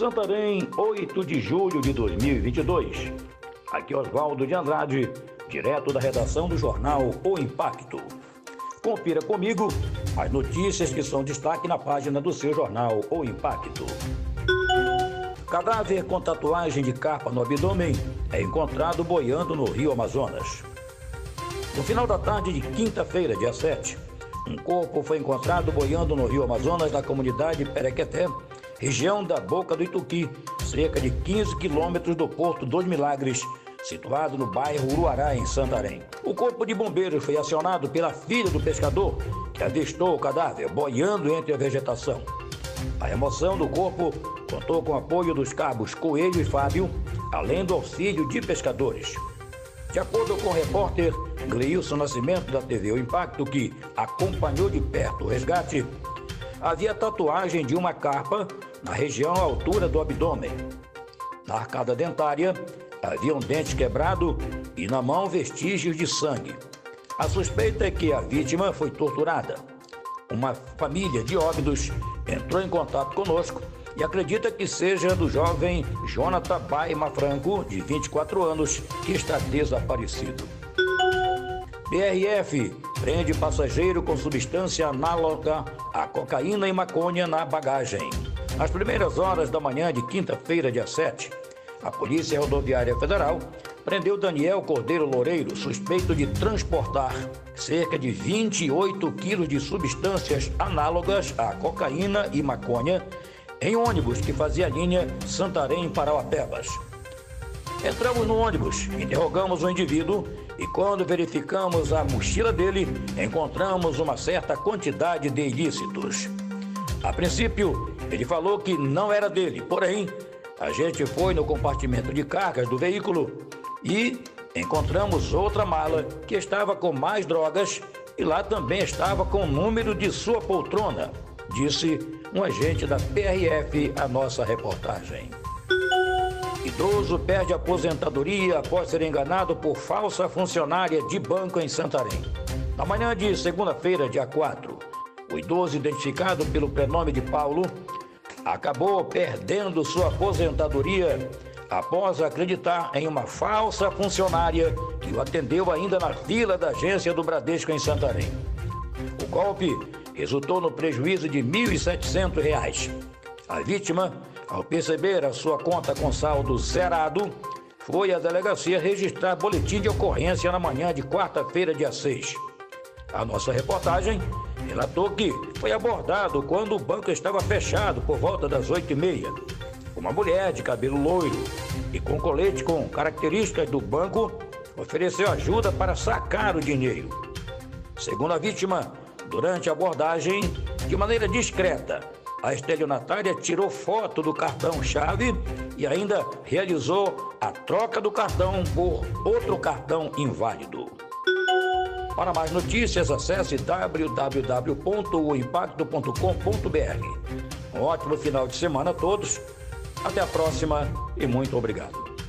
Santarém, 8 de julho de 2022. Aqui Oswaldo de Andrade, direto da redação do jornal O Impacto. Confira comigo as notícias que são destaque na página do seu jornal O Impacto. Cadáver com tatuagem de capa no abdômen é encontrado boiando no Rio Amazonas. No final da tarde de quinta-feira, dia 7, um corpo foi encontrado boiando no Rio Amazonas, na comunidade Perequeté, região da Boca do Ituqui, cerca de 15 quilômetros do Porto dos Milagres, situado no bairro Uruará, em Santarém. O corpo de bombeiros foi acionado pela filha do pescador, que avistou o cadáver boiando entre a vegetação. A remoção do corpo contou com o apoio dos cabos Coelho e Fábio, além do auxílio de pescadores. De acordo com o repórter Gleilson Nascimento da TV O Impacto, que acompanhou de perto o resgate, havia tatuagem de uma carpa na região à altura do abdômen. Na arcada dentária, havia um dente quebrado e na mão vestígios de sangue. A suspeita é que a vítima foi torturada. Uma família de óbidos entrou em contato conosco e acredita que seja do jovem Jonathan Baima Franco, de 24 anos, que está desaparecido. BRF prende passageiro com substância análoga à cocaína e maconha na bagagem. Às primeiras horas da manhã de quinta-feira, dia 7, a Polícia Rodoviária Federal prendeu Daniel Cordeiro Loureiro, suspeito de transportar cerca de 28 quilos de substâncias análogas à cocaína e maconha em ônibus que fazia a linha Santarém-Parauapebas. Entramos no ônibus, interrogamos o indivíduo e, quando verificamos a mochila dele, encontramos uma certa quantidade de ilícitos. A princípio, ele falou que não era dele, porém, a gente foi no compartimento de cargas do veículo e encontramos outra mala que estava com mais drogas e lá também estava com o número de sua poltrona, disse um agente da PRF à nossa reportagem. Idoso perde aposentadoria após ser enganado por falsa funcionária de banco em Santarém. Na manhã de segunda-feira, dia 4, o idoso, identificado pelo prenome de Paulo, acabou perdendo sua aposentadoria após acreditar em uma falsa funcionária que o atendeu ainda na fila da agência do Bradesco em Santarém. O golpe resultou no prejuízo de R$ 1.700. A vítima, ao perceber a sua conta com saldo zerado, foi à delegacia registrar boletim de ocorrência na manhã de quarta-feira, dia 6. A nossa reportagem relatou que foi abordado quando o banco estava fechado por volta das oito e meia. Uma mulher de cabelo loiro e com colete com características do banco ofereceu ajuda para sacar o dinheiro. Segundo a vítima, durante a abordagem, de maneira discreta, a estelionatária tirou foto do cartão-chave e ainda realizou a troca do cartão por outro cartão inválido. Para mais notícias, acesse www.oimpacto.com.br. Um ótimo final de semana a todos. Até a próxima e muito obrigado.